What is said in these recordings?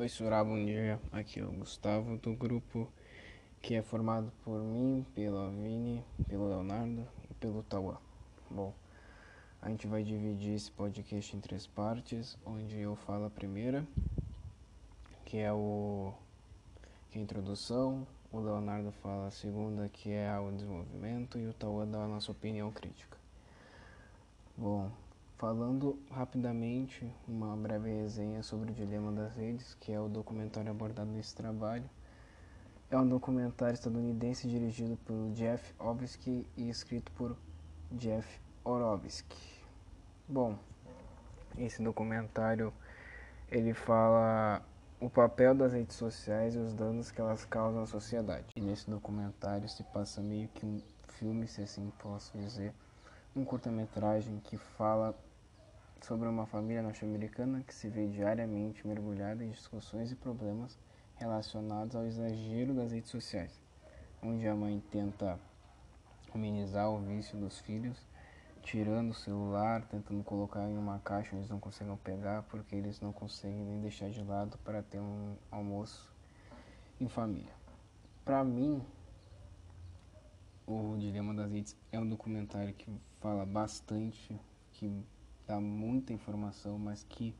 Oi, Surá, bom dia. Aqui é o Gustavo do grupo que é formado por mim, pelo Avini, pelo Leonardo e pelo Tauá. Bom, a gente vai dividir esse podcast em três partes, onde eu falo a primeira, que é o que é a introdução, o Leonardo fala a segunda, que é o desenvolvimento, e o Tauá dá a nossa opinião crítica. Bom, Falando rapidamente, uma breve resenha sobre o Dilema das Redes, que é o documentário abordado nesse trabalho. É um documentário estadunidense dirigido por Jeff Obsky e escrito por Jeff Orobsky. Bom, esse documentário ele fala o papel das redes sociais e os danos que elas causam à sociedade. E nesse documentário se passa meio que um filme, se assim posso dizer, um curta-metragem que fala sobre uma família norte-americana que se vê diariamente mergulhada em discussões e problemas relacionados ao exagero das redes sociais, onde a mãe tenta amenizar o vício dos filhos, tirando o celular, tentando colocar em uma caixa onde eles não conseguem pegar porque eles não conseguem nem deixar de lado para ter um almoço em família. Para mim, o Dilema das Redes é um documentário que fala bastante, que dá muita informação, mas que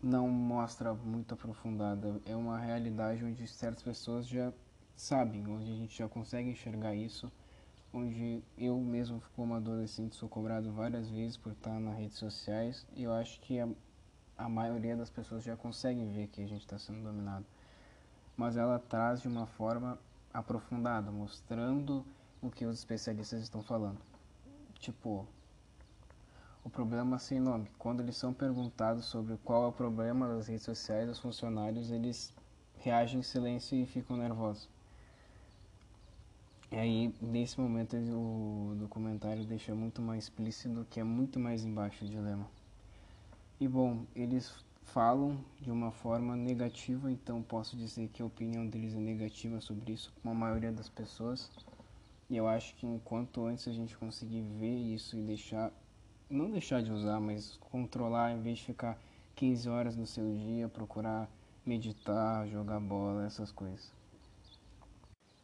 não mostra muito aprofundada. É uma realidade onde certas pessoas já sabem, onde a gente já consegue enxergar isso, onde eu mesmo como adolescente sou cobrado várias vezes por estar nas redes sociais e eu acho que a, a maioria das pessoas já consegue ver que a gente está sendo dominado. Mas ela traz de uma forma aprofundada, mostrando o que os especialistas estão falando. Tipo, o problema sem nome. Quando eles são perguntados sobre qual é o problema das redes sociais, os funcionários eles reagem em silêncio e ficam nervosos. E aí, nesse momento, o documentário deixa muito mais explícito que é muito mais embaixo o dilema. E bom, eles falam de uma forma negativa, então posso dizer que a opinião deles é negativa sobre isso, como a maioria das pessoas. E eu acho que enquanto antes a gente conseguir ver isso e deixar não deixar de usar, mas controlar em vez de ficar 15 horas no seu dia, procurar meditar, jogar bola, essas coisas.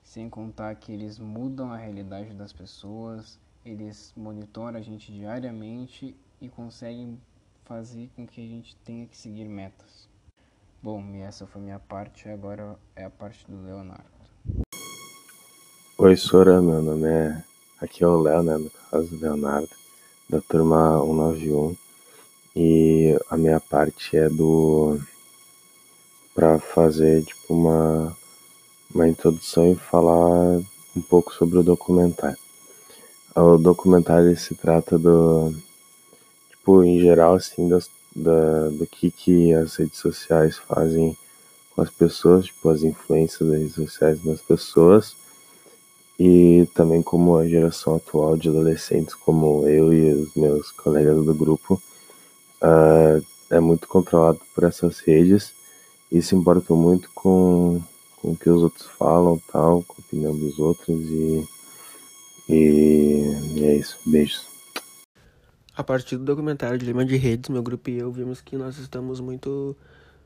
Sem contar que eles mudam a realidade das pessoas, eles monitoram a gente diariamente e conseguem fazer com que a gente tenha que seguir metas. Bom, e essa foi minha parte, agora é a parte do Leonardo. Oi, Sora, meu nome é. Aqui é o Léo, né? No caso, Leonardo da turma 191 e a minha parte é do para fazer tipo uma uma introdução e falar um pouco sobre o documentário. O documentário se trata do tipo em geral assim das, da, do que que as redes sociais fazem com as pessoas, tipo as influências das redes sociais nas pessoas e também como a geração atual de adolescentes, como eu e os meus colegas do grupo, uh, é muito controlado por essas redes e se importa muito com, com o que os outros falam, tal, com a opinião dos outros e, e, e é isso. Beijos. A partir do documentário Dilema de Redes, meu grupo e eu vimos que nós estamos muito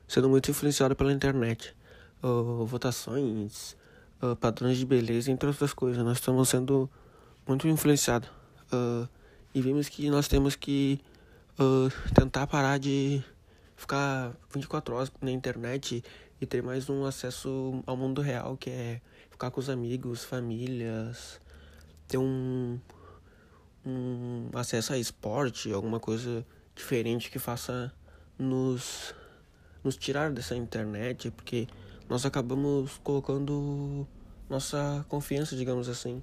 sendo muito influenciados pela internet. Votações, uh, padrões de beleza, entre outras coisas. Nós estamos sendo muito influenciados. Uh, e vimos que nós temos que uh, tentar parar de ficar 24 horas na internet e ter mais um acesso ao mundo real, que é ficar com os amigos, famílias, ter um, um acesso a esporte, alguma coisa diferente que faça nos, nos tirar dessa internet, porque nós acabamos colocando nossa confiança, digamos assim,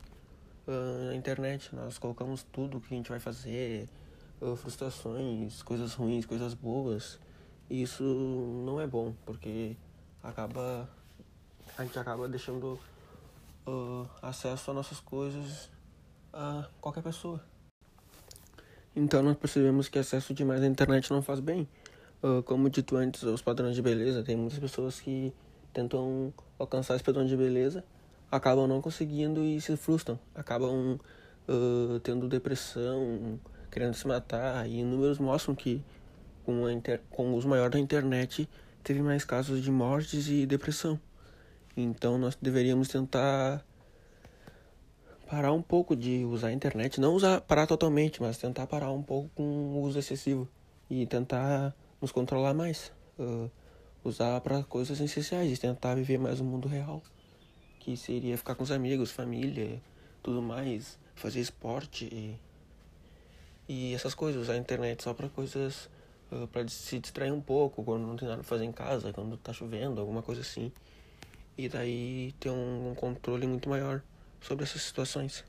uh, na internet. Nós colocamos tudo que a gente vai fazer, uh, frustrações, coisas ruins, coisas boas. E isso não é bom, porque acaba a gente acaba deixando uh, acesso a nossas coisas a qualquer pessoa. Então nós percebemos que acesso demais à internet não faz bem. Uh, como dito antes, os padrões de beleza, tem muitas pessoas que tentam alcançar esse padrão de beleza, acabam não conseguindo e se frustram, acabam uh, tendo depressão, querendo se matar, e números mostram que com, inter... com o uso maior da internet teve mais casos de mortes e depressão. Então nós deveríamos tentar parar um pouco de usar a internet, não usar parar totalmente, mas tentar parar um pouco com o uso excessivo e tentar nos controlar mais, uh, usar para coisas essenciais, e tentar viver mais o mundo real, que seria ficar com os amigos, família, tudo mais, fazer esporte e, e essas coisas, usar a internet só para coisas uh, para se distrair um pouco quando não tem nada pra fazer em casa, quando tá chovendo, alguma coisa assim. E daí ter um, um controle muito maior sobre essas situações.